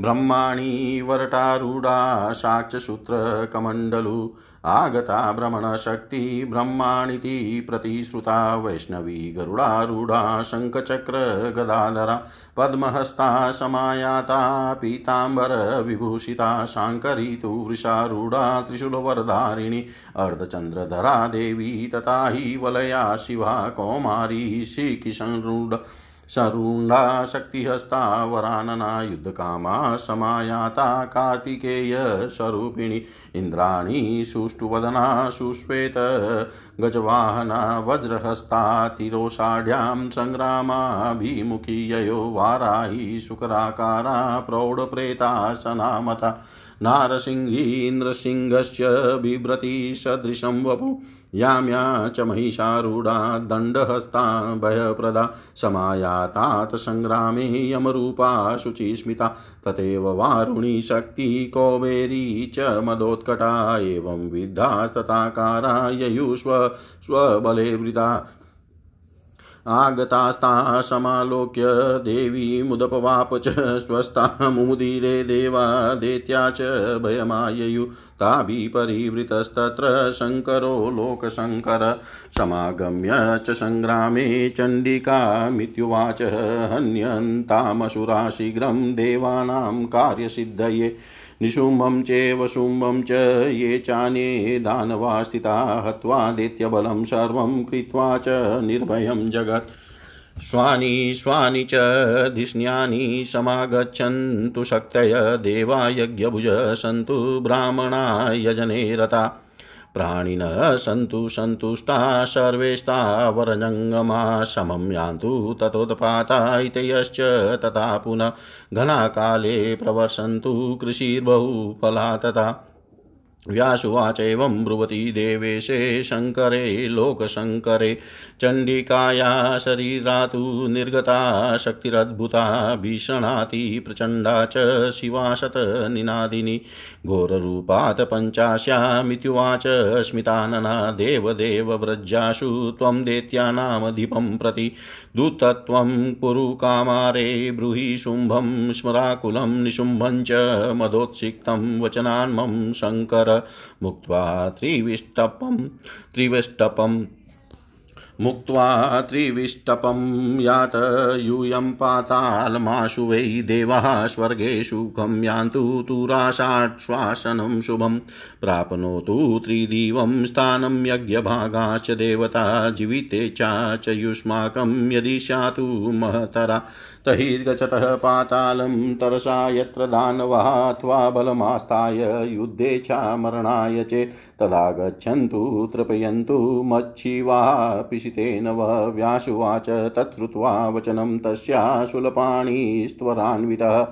ब्रह्माणि वरटारूढा साक्षसूत्रकमण्डलु आगता भ्रमणशक्ति ब्रह्माणीति प्रतिश्रुता वैष्णवी गरुडारूढा शङ्खचक्रगदाधरा पद्महस्ता समायाता पीताम्बरविभूषिता शाङ्करी तु वृषारूढा त्रिशूलवरधारिणी अर्धचन्द्रधरा देवी तथा हि वलया शिवा कौमारी श्रीकिशनरूढ सरुण्डा शक्तिहस्ता वरानना युद्धकामा समायाता कार्तिकेयस्वरूपिणी इन्द्राणी सुष्ठुवदना सुश्वेत गजवाहना वज्रहस्ता तिरोषाढ्यां सङ्ग्रामाभिमुखी ययो वाराही शुकराकारा प्रौढप्रेता सनामता नारसिंही इन्द्रसिंहस्य बिभ्रति सदृशं वपु याम्या च महिषारूढा दण्डहस्ता भयप्रदा समायातात् सङ्ग्रामे यमरूपा शुचिस्मिता तथैव वारुणी शक्ति कौबेरी च मदोत्कटा एवं विद्धास्तथाकारा ययुष्व स्वबले वृता आगतास्ता समालोक्य देवीमुदपवाप च स्वस्था मुमुदीरे देवा दैत्या च भयमाययु ताभिः परिवृतस्तत्र शङ्करो लोकशङ्कर समागम्य च सङ्ग्रामे चण्डिकामित्युवाच हन्यन्तामसुरा शीघ्रं देवानां कार्यसिद्धये निशुम्भं चैव शुम्भं च ये चान्ये दानवा स्थिता हत्वा दैत्यबलं सर्वं कृत्वा च निर्भयं जगत्। स्वानि स्वानि च धिष्ण्यानि समागच्छन्तु शक्तय देवा यज्ञभुज सन्तु ब्राह्मणा यजने रता प्राणिनः सन्तु सन्तुष्टा सर्वेस्तावरजङ्गमा समं यान्तु ततोत्पाता इतयश्च तथा पुनः घनाकाले प्रवर्षन्तु कृषिर्बहुफला तथा व्यासुवाच एवं ब्रुवती देवेशे शङ्करे, लोकशङ्करे, चण्डिकाया शरीरा तु निर्गता, शक्तिरद्भुता, भीषणाति, प्रचण्डा च शिवा शतनिनादिनी घोररूपात् पञ्चास्यामित्युवाच स्मितानना, देवदेव व्रजासु, त्वं दैत्यानामधिपं प्रति, दूतत्वं कुरु कामारे, ब्रूहि शुम्भं, स्मराकुलं, निशुम्भं च, मदोत्सिक्तं वचनान्मं शङ्कर मुक्त्वा त्रिविष्टपं त्रिविष्टपम्। मुक्त्वा त्रिविष्टपं यात यूयं पातालमाशु वै देवाः स्वर्गेषु खं यान्तु तुराशाश्वासनं शुभं प्राप्नोतु त्रिदिवं स्थानं यज्ञभागाश्च देवता, जीविते च युष्माकं यदि स्यातु महतरा। तैर्गच्छतः पातालं तरसा यत्र दानवः अथवा बलमास्ताय युद्धे चामरणाय चेत् तदा गच्छन्तु तृपयन्तु, मच्छिवाः पिशितेन व्यासुवाच तच्छ्रुत्वा वचनं तस्या शूलपाणिस्त्वरान्वितः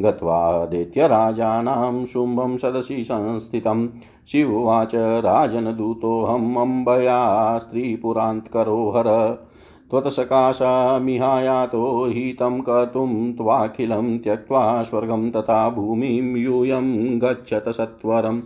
गत्वा दैत्यराजानां शुम्भं सदसि संस्थितं। शिवोवाच राजनदूतोऽहम् अम्बया स्त्रीपुरान्तकरो त्वत्सकाशामिहायातो हितं कर्तुं त्वाखिलं त्यक्त्वा स्वर्गं तथा भूमिं यूयं गच्छत सत्वरम्।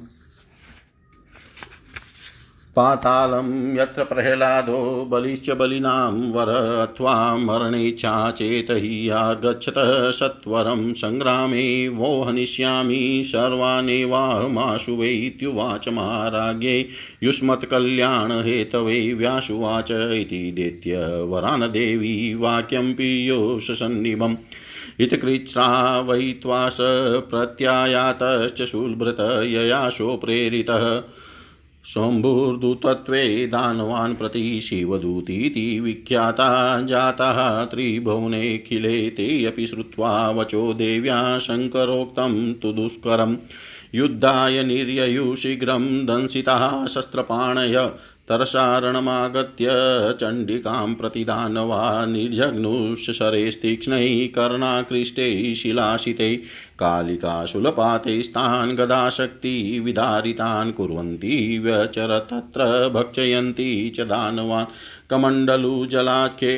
पातालं यत्र प्रह्लादो बलिश्च बलिनां वर अथवा मरणेच्छा चेत हि आगच्छत सत्वरं सङ्ग्रामे वो हनिष्यामि सर्वानेवाहमाशु वैत्युवाच महाराज्ञे युष्मत्कल्याणहेतवे व्यासुवाच इति दैत्य वरानदेवी वाक्यं पीयोषसन्निभम्। हितकृच्छ्रावयित्वा स प्रत्यायातश्च शूलभृत ययाशो प्रेरितः। शम्भुर्दूतत्वे दानवान् प्रति शिवदूतीति विख्याता जातः त्रिभुवनेऽखिले ते अपि श्रुत्वा वचो देव्या शङ्करोक्तं तु दुष्करम् युद्धाय निर्ययु शीघ्रं दंसिताः शस्त्रपाणय तरसारणमागत्य चण्डिकां प्रतिदानवा निर्जघ्नुशरेस्तीक्ष्णैः कर्णाकृष्टैः शिलाशितैः कालिकाशूलपातैस्तान् गदाशक्तिविदारितान् कुर्वन्ती व्यचर तत्र भक्षयन्ती च दानवान् कमण्डलुजलाख्ये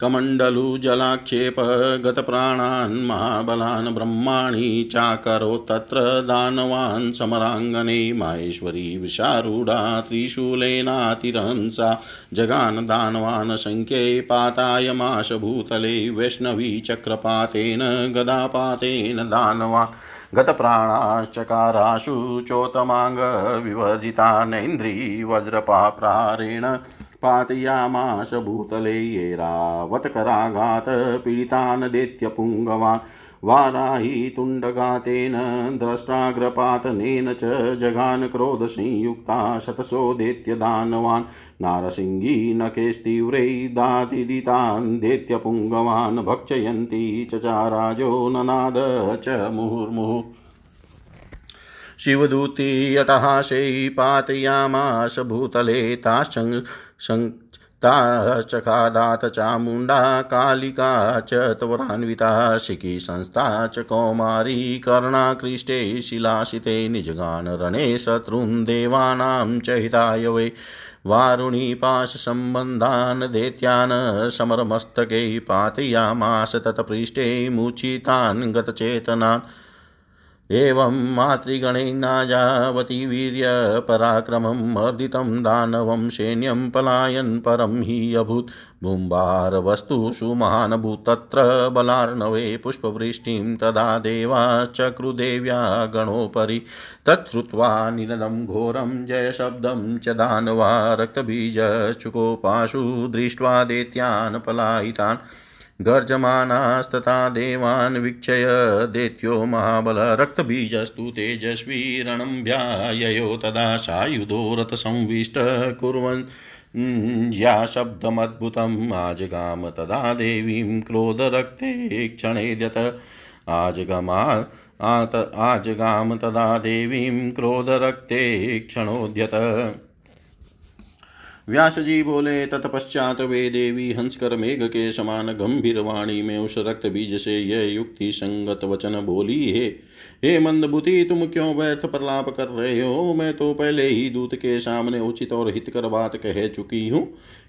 कमण्डलुजलाक्षेप गतप्राणान् महाबलान् ब्रह्माणि चाकरो तत्र दानवान् समराङ्गने माहेश्वरी विशारूढा त्रिशूलेनातिरहंसा जगान दानवान् सङ्ख्ये पातायमाश भूतले वैष्णवी चक्रपातेन गदापातेन दानवान् गतप्राणाश्चकाराशु चोतमाङ्गविवर्जिता नैन्द्री वज्रपाप्रारेण पातयामाश भूतले ये रावतकराघात पीडितान् दैत्यपुङ्गवान् वाराही तुण्डघातेन द्रष्टाग्रपातनेन च जगान क्रोधसंयुक्ता शतशो दैत्यदानवान् नारसिंही नखेस्तीव्रै दातिदितान् दैत्यपुङ्गवान् भक्षयन्ती चचाराजो ननाद च मुहुर्मुहुः। शिवदूती अटहासै पातयामास भूतले ताश्च ताश्चखादात चामुण्डा कालिका च त्वरान्विता शिखी संस्था च कौमारी कर्णाकृष्टे शिलाशिते निजगान रणे शत्रून् देवानां च हिताय वै वारुणीपाशसम्बन्धान् दैत्यान् समरमस्तके पातयामास तत्पृष्ठे मूर्छितान् गतचेतनान् एवं मातृगणैनाजावती वीर्यपराक्रमं मर्दितं दानवं सैन्यं पलायन् परं हि अभूत्। बुम्बारवस्तुषु महानभूत् तत्र बलार्णवे पुष्पवृष्टिं तदा देवाश्चक्रुदेव्या गणोपरि। तच्छ्रुत्वा निनदं घोरं जयशब्दं च दानवा रक्तबीजचुकोपाशु दृष्ट्वा दैत्यान् पलायितान्। गर्जमानास्तथा देवान् वीक्षय दैत्यो महाबल रक्तबीजस्तु तेजस्वी रणम्भ्याययो तदा सायुधो रथसंविष्ट कुर्वन्। या शब्दमद्भुतम् आजगाम तदा देवीं क्रोधरक्ते क्षणेद्यत आजगमा आत आजगाम तदा देवीं क्रोधरक्ते क्षणोद्यत व्यास जी बोले, तत्पश्चात वे देवी हंसकर मेघ के समान गंभीर वाणी में उस रक्त बीज से यह युक्ति संगत वचन बोली है। हे मंदबुति तुम क्यों व्यर्थ प्रलाप कर रहे हो? मैं तो पहले ही दूत के सामने उचित और हितकर बात कह चुकी हूँ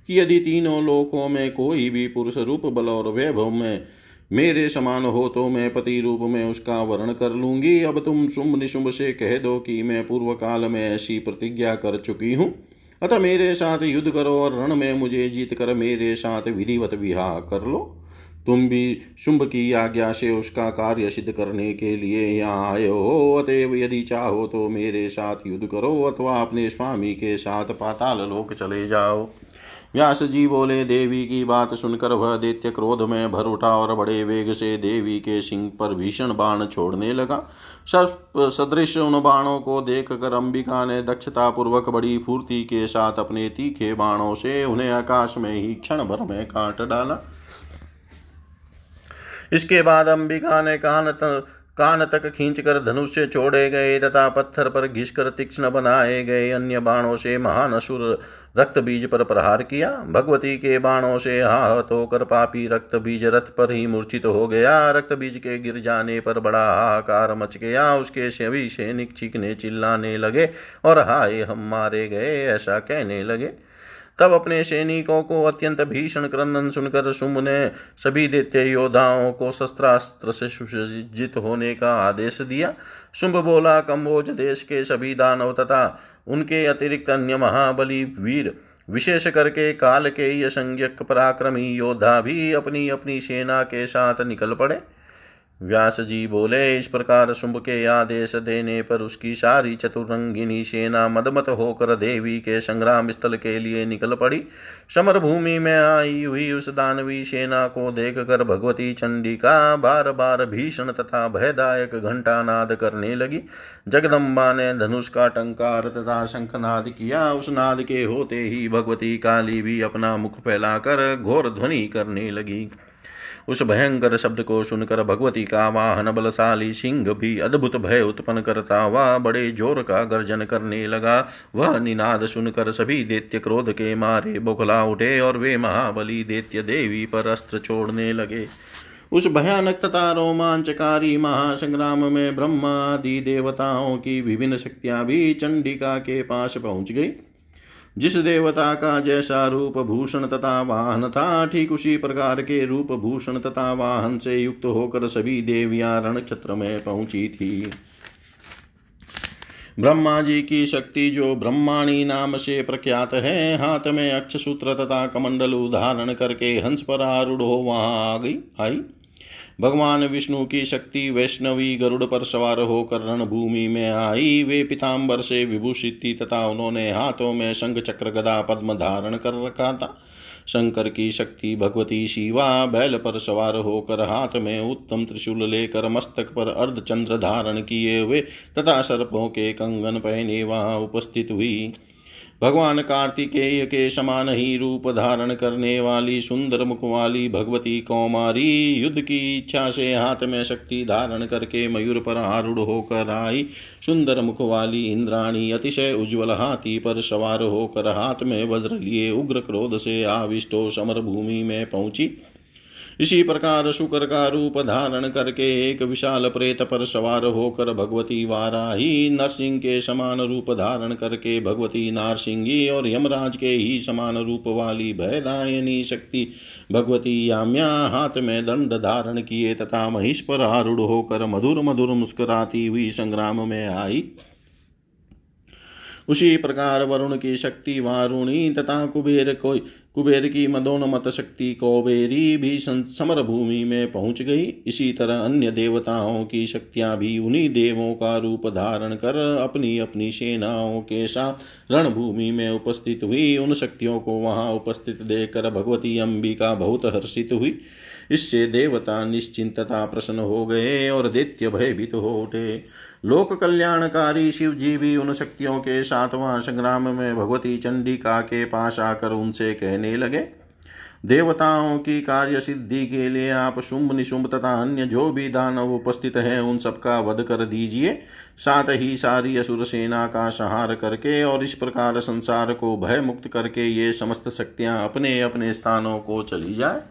कि यदि तीनों लोकों में कोई भी पुरुष रूप, बल और वैभव में मेरे समान हो तो मैं पति रूप में उसका वर्ण कर लूँगी। अब तुम शुंभ निशुंभ से कह दो कि मैं पूर्व काल में ऐसी प्रतिज्ञा कर चुकी हूँ। अतः मेरे साथ युद्ध करो और रण में मुझे जीत कर मेरे साथ विधिवत विवाह कर लो। तुम भी शुंभ की आज्ञा से उसका कार्य सिद्ध करने के लिए यहाँ आए हो। अतएव यदि चाहो तो मेरे साथ युद्ध करो अथवा अपने स्वामी के साथ पाताल लोक चले जाओ। व्यास जी बोले, देवी की बात सुनकर वह दैत्य क्रोध में भर उठा और बड़े वेग से देवी के सिंह पर भीषण बाण छोड़ने लगा। सर्प सदृश उन बाणों को देख कर अंबिका ने दक्षता पूर्वक बड़ी फूर्ति के साथ अपने तीखे बाणों से उन्हें आकाश में ही क्षण भर में काट डाला। इसके बाद अंबिका ने कान कान तक खींचकर धनुष से छोड़े गए, तथा पत्थर पर घिसकर तीक्ष्ण बनाए गए अन्य बाणों से महान असुर रक्त बीज पर प्रहार किया। भगवती के बाणों से आहत होकर पापी रक्त बीज रथ पर ही मूर्छित हो गया। रक्त बीज के गिर जाने पर बड़ा हाहाकार मच गया। उसके सभी सैनिक चीखने चिल्लाने लगे और हाय हम मारे गए, ऐसा कहने लगे। तब अपने सैनिकों को अत्यंत भीषण क्रंदन सुनकर शुंभ ने सभी दैत्य योद्धाओं को शस्त्रास्त्र से सुसज्जित होने का आदेश दिया। शुंभ बोला, कम्बोज देश के सभी दानव तथा उनके अतिरिक्त अन्य महाबली वीर, विशेष करके काल के यशंज्ञक पराक्रमी योद्धा भी अपनी अपनी सेना के साथ निकल पड़े। व्यास जी बोले, इस प्रकार शुंभ के आदेश देने पर उसकी सारी चतुरंगिनी सेना मदमत होकर देवी के संग्राम स्थल के लिए निकल पड़ी। समर भूमि में आई हुई उस दानवी सेना को देख कर भगवती चंडिका बार बार भीषण तथा भयदायक घंटा नाद करने लगी। जगदम्बा ने धनुष का टंकार तथा शंखनाद किया। उस नाद के होते ही भगवती काली भी अपना मुख फैलाकर घोर ध्वनि करने लगी। उस भयंकर शब्द को सुनकर भगवती का वाहन बलशाली सिंह भी अद्भुत भय उत्पन्न करता हुआ बड़े ज़ोर का गर्जन करने लगा। वह निनाद सुनकर सभी दैत्य क्रोध के मारे बोखला उठे और वे महाबली दैत्य देवी पर अस्त्र छोड़ने लगे। उस भयानक तथा रोमांचकारी महासंग्राम में ब्रह्मा आदि देवताओं की विभिन्न शक्तियाँ भी चंडिका के पास पहुँच गई। जिस देवता का जैसा रूप भूषण तथा वाहन था, ठीक उसी प्रकार के रूप भूषण तथा वाहन से युक्त होकर सभी देवियाँ रण रणक्षत्र में पहुँची थी। ब्रह्मा जी की शक्ति जो ब्रह्माणी नाम से प्रख्यात है, हाथ में अक्ष सूत्र तथा कमंडल उदाहरण करके हंस पर आरूढ़ हो वहाँ आ गई, आई। भगवान विष्णु की शक्ति वैष्णवी गरुड़ पर सवार होकर रणभूमि में आई। वे पिताम्बर से विभूषित थी तथा उन्होंने हाथों में शंख चक्र गदा पद्म धारण कर रखा था। शंकर की शक्ति भगवती शिवा बैल पर सवार होकर हाथ में उत्तम त्रिशूल लेकर मस्तक पर अर्धचंद्र धारण किए हुए तथा सर्पों के कंगन पहने वहाँ उपस्थित हुई। भगवान कार्तिकेय के समान ही रूप धारण करने वाली सुंदर मुख वाली भगवती कौमारी युद्ध की इच्छा से हाथ में शक्ति धारण करके मयूर पर आरूढ़ होकर आई। सुंदर मुख वाली इंद्राणी अतिशय उज्ज्वल हाथी पर सवार होकर हाथ में वज्र लिए उग्र क्रोध से आविष्टो समर भूमि में पहुँची। इसी प्रकार शुक्र का रूप धारण करके एक विशाल प्रेत पर सवार होकर भगवती वाराही नरसिंह के समान रूप धारण करके भगवती नारसिंगी और यमराज के ही समान रूप वाली भयदायनी शक्ति भगवती याम्या हाथ में दंड धारण किए तथा महिष पर आरूढ़ होकर मधुर मधुर मुस्कुराती हुई संग्राम में आई। उसी प्रकार वरुण की शक्ति वारुणी तथा कुबेर को कुबेर की मदोन्मत शक्ति कौबेरी भी समर भूमि में पहुँच गई। इसी तरह अन्य देवताओं की शक्तियाँ भी उन्हीं देवों का रूप धारण कर अपनी अपनी सेनाओं के साथ रणभूमि में उपस्थित हुई। उन शक्तियों को वहाँ उपस्थित देखकर भगवती अंबिका बहुत हर्षित हुई। इससे देवता निश्चिंतता प्रसन्न हो गए और दैत्य भयभीत तो हो उठे। लोक कल्याणकारी शिव जी भी उन शक्तियों के सातवां संग्राम में भगवती चंडिका के पास आकर उनसे कहने लगे, देवताओं की कार्य सिद्धि के लिए आप शुंभ निशुंभ तथा अन्य जो भी दानव उपस्थित है, उन सबका वध कर दीजिए। साथ ही सारी असुर सेना का संहार करके और इस प्रकार संसार को भय मुक्त करके ये समस्त शक्तियाँ अपने अपने स्थानों को चली जाए।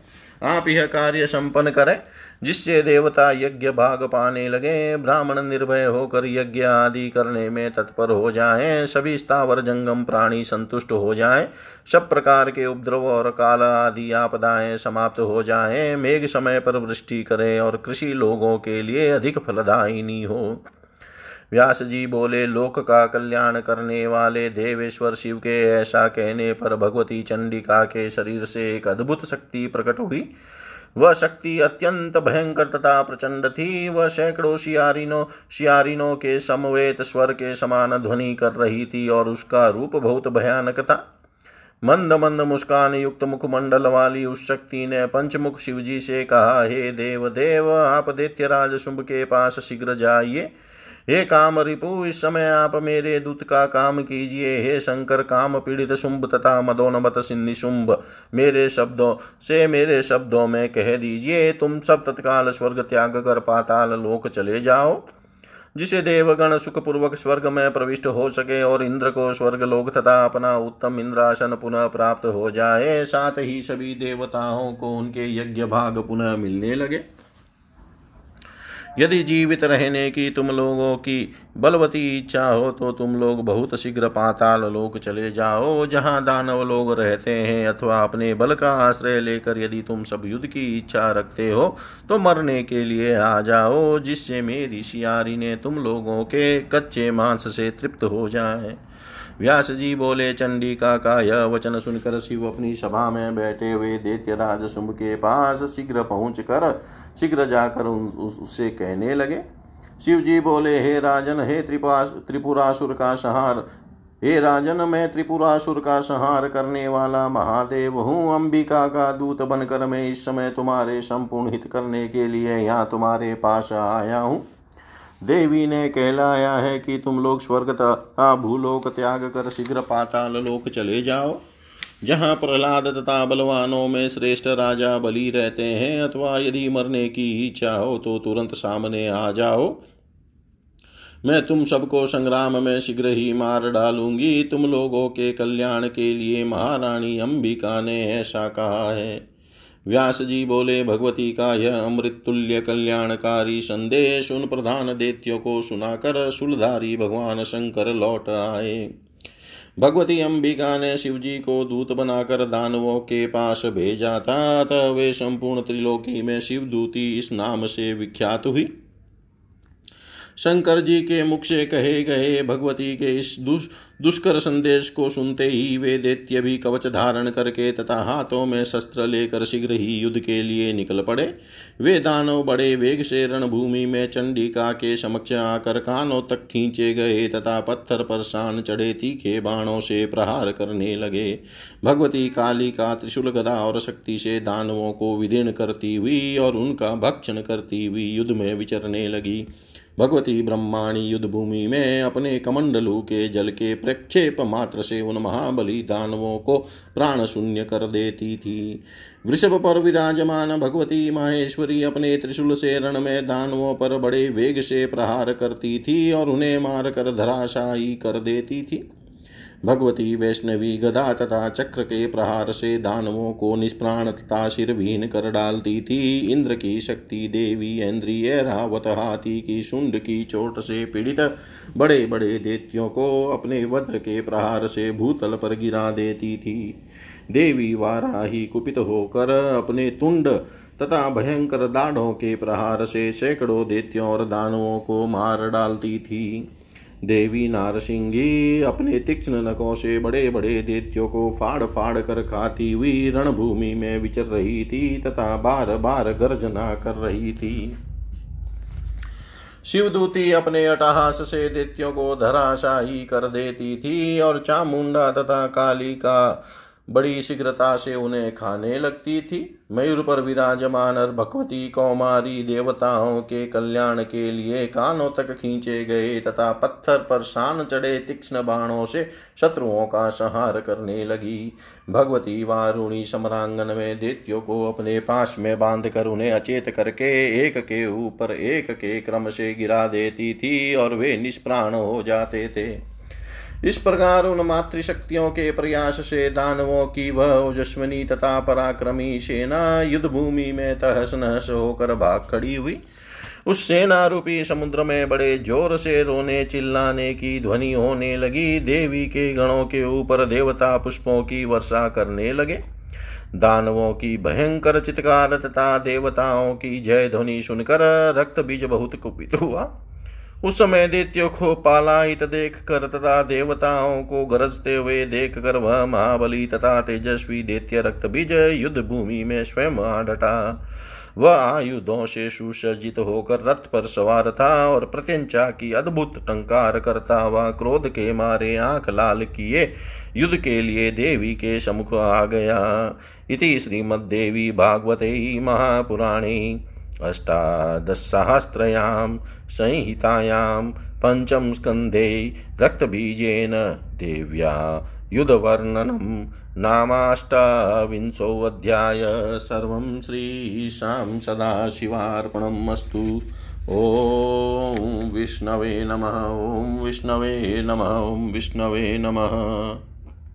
आप यह कार्य संपन्न करें। जिससे देवता यज्ञ भाग पाने लगे, ब्राह्मण निर्भय होकर यज्ञ आदि करने में तत्पर हो जाएँ। सभी स्थावर जंगम प्राणी संतुष्ट हो जाएँ। सब प्रकार के उपद्रव और काल आदि आपदाएँ समाप्त हो जाएँ। मेघ समय पर वृष्टि करे और कृषि लोगों के लिए अधिक फलदायिनी हो। व्यास जी बोले, लोक का कल्याण करने वाले देवेश्वर शिव के ऐसा कहने पर भगवती चंडिका के शरीर से एक अद्भुत शक्ति प्रकट हुई। वह शक्ति अत्यंत भयंकर तथा प्रचंड थी। वह सैकड़ों शियारिनों शियारिनों के समवेत स्वर के समान ध्वनि कर रही थी और उसका रूप बहुत भयानक था। मंद मंद मुस्कान युक्त मुखमंडल वाली उस शक्ति ने पंचमुख शिवजी से कहा, हे देव देव, आप दैत्यराज शुंभ के पास शीघ्र जाइए। हे काम रिपु, इस समय आप मेरे दूत का काम कीजिए। हे शंकर, काम पीड़ित शुंभ तथा मदोनमत सिन्नी शुंभ, मेरे शब्दों से मेरे शब्दों में कह दीजिए। तुम सब तत्काल स्वर्ग त्याग कर पाताल लोक चले जाओ, जिसे देवगण सुखपूर्वक स्वर्ग में प्रविष्ट हो सके और इंद्र को स्वर्ग लोक तथा अपना उत्तम इंद्रासन पुनः प्राप्त हो जाए। साथ ही सभी देवताओं को उनके यज्ञ भाग पुनः मिलने लगे। यदि जीवित रहने की तुम लोगों की बलवती इच्छा हो तो तुम लोग बहुत शीघ्र पाताल लोक चले जाओ, जहाँ दानव लोग रहते हैं, अथवा अपने बल का आश्रय लेकर यदि तुम सब युद्ध की इच्छा रखते हो तो मरने के लिए आ जाओ, जिससे मेरी शियारी ने तुम लोगों के कच्चे मांस से तृप्त हो जाए। व्यास जी बोले, चंडिका का यह वचन सुनकर शिव अपनी सभा में बैठे हुए दैत्य राज शुंभ के पास शीघ्र पहुँच कर शीघ्र जाकर उससे कहने लगे। शिव जी बोले, हे राजन, हे त्रिपा त्रिपुरासुर का संहार, हे राजन, मैं त्रिपुरासुर का संहार करने वाला महादेव हूँ। अंबिका का दूत बनकर मैं इस समय तुम्हारे संपूर्ण हित करने के लिए यहाँ तुम्हारे पास आया हूँ। देवी ने कहलाया है कि तुम लोग स्वर्ग तथा भूलोक त्याग कर शीघ्र पाताल लोक चले जाओ, जहाँ प्रहलाद तथा बलवानों में श्रेष्ठ राजा बलि रहते हैं, अथवा यदि मरने की इच्छा हो तो तुरंत सामने आ जाओ। मैं तुम सबको संग्राम में शीघ्र ही मार डालूँगी। तुम लोगों के कल्याण के लिए महारानी अंबिका ने ऐसा कहा है। व्यास जी बोले, भगवती का यह अमृत तुल्य कल्याणकारी संदेश उन प्रधान देत्यों को सुनाकर सुलधारी भगवान शंकर लौट आए। भगवती अंबिका ने शिव जी को दूत बनाकर दानवों के पास भेजा था, तब वे संपूर्ण त्रिलोकी में शिव दूती इस नाम से विख्यात हुई। शंकर जी के मुख से कहे गए, भगवती के इस दुष दुष्कर संदेश को सुनते ही वे दैत्य भी कवच धारण करके तथा हाथों में शस्त्र लेकर शीघ्र ही युद्ध के लिए निकल पड़े। वे दानव बड़े वेग से रणभूमि में चंडिका के समक्ष आकर कानों तक खींचे गए तथा पत्थर पर शान चढ़े तीखे बाणों से प्रहार करने लगे। भगवती काली का त्रिशूल गदा और शक्ति से दानवों को विदीर्ण करती हुई और उनका भक्षण करती हुई युद्ध में विचरने लगी। भगवती ब्रह्माणी युद्ध भूमि में अपने कमंडलू के जल के प्रक्षेप मात्र से उन महाबली दानवों को प्राण शून्य कर देती थी वृषभ पर विराजमान भगवती माहेश्वरी अपने त्रिशूल से रण में दानवों पर बड़े वेग से प्रहार करती थी और उन्हें मारकर धराशायी कर देती थी भगवती वैष्णवी गदा तथा चक्र के प्रहार से दानवों को निष्प्राण तथा शिरविहीन कर डालती थी। इंद्र की शक्ति देवी इंद्रिय रावत हाथी की सुंड की चोट से पीड़ित बड़े बड़े देत्यों को अपने वज्र के प्रहार से भूतल पर गिरा देती थी। देवी वाराही कुपित होकर अपने तुंड तथा भयंकर दाढ़ों के प्रहार से सैकड़ों देत्यों और दानवों को मार डालती थी। देवी नारसिंगी अपने तीक्ष्ण नकों से बड़े बड़े देत्यों को फाड़ फाड़ कर खाती हुई रणभूमि में विचर रही थी तथा बार बार गर्जना कर रही थी। शिवदूती अपने अटहास से दैत्यों को धराशाही कर देती थी और चामुंडा तथा काली का बड़ी शीघ्रता से उन्हें खाने लगती थी। मयूर पर विराजमान और भगवती कौमारी देवताओं के कल्याण के लिए कानों तक खींचे गए तथा पत्थर पर शान चढ़े तीक्ष्ण बाणों से शत्रुओं का संहार करने लगी। भगवती वारुणी सम्रांगन में दैत्यों को अपने पास में बाँध कर उन्हें अचेत करके एक के ऊपर एक के क्रम से गिरा देती थी और वे निष्प्राण हो जाते थे। इस प्रकार उन मातृशक्तियों के प्रयास से दानवों की वह ओजस्वनी तथा पराक्रमी सेना युद्ध भूमि में तहस नहस होकर भाग खड़ी हुई। उस सेना रूपी समुद्र में बड़े ज़ोर से रोने चिल्लाने की ध्वनि होने लगी। देवी के गणों के ऊपर देवता पुष्पों की वर्षा करने लगे। दानवों की भयंकर चित्कार तथा देवताओं की जय ध्वनि सुनकर रक्त बीज बहुत कुपित हुआ। उस समय दैत्यों को पालायित देख कर तथा देवताओं को गरजते हुए देख कर वह महाबली तथा तेजस्वी दैत्य रक्त बीज युद्ध भूमि में स्वयं आ डटा। वह आयुधों से सुसज्जित होकर रथ पर सवार था और प्रत्यंचा की अद्भुत टंकार करता हुआ क्रोध के मारे आँख लाल किए युद्ध के लिए देवी के सम्मुख आ गया। इति श्रीमद्देवी भागवते महापुराणे। अष्टादशसहस्रयां संहितायां पञ्चम स्कन्धे रक्तबीजेन देव्या युधवर्णनं नामाष्टाविंशोऽध्याय सर्वं श्रीशां सदाशिवार्पणम् अस्तु। ॐ विष्णवे नमः, ॐ विष्णवे नमः, ॐ विष्णवे नमः।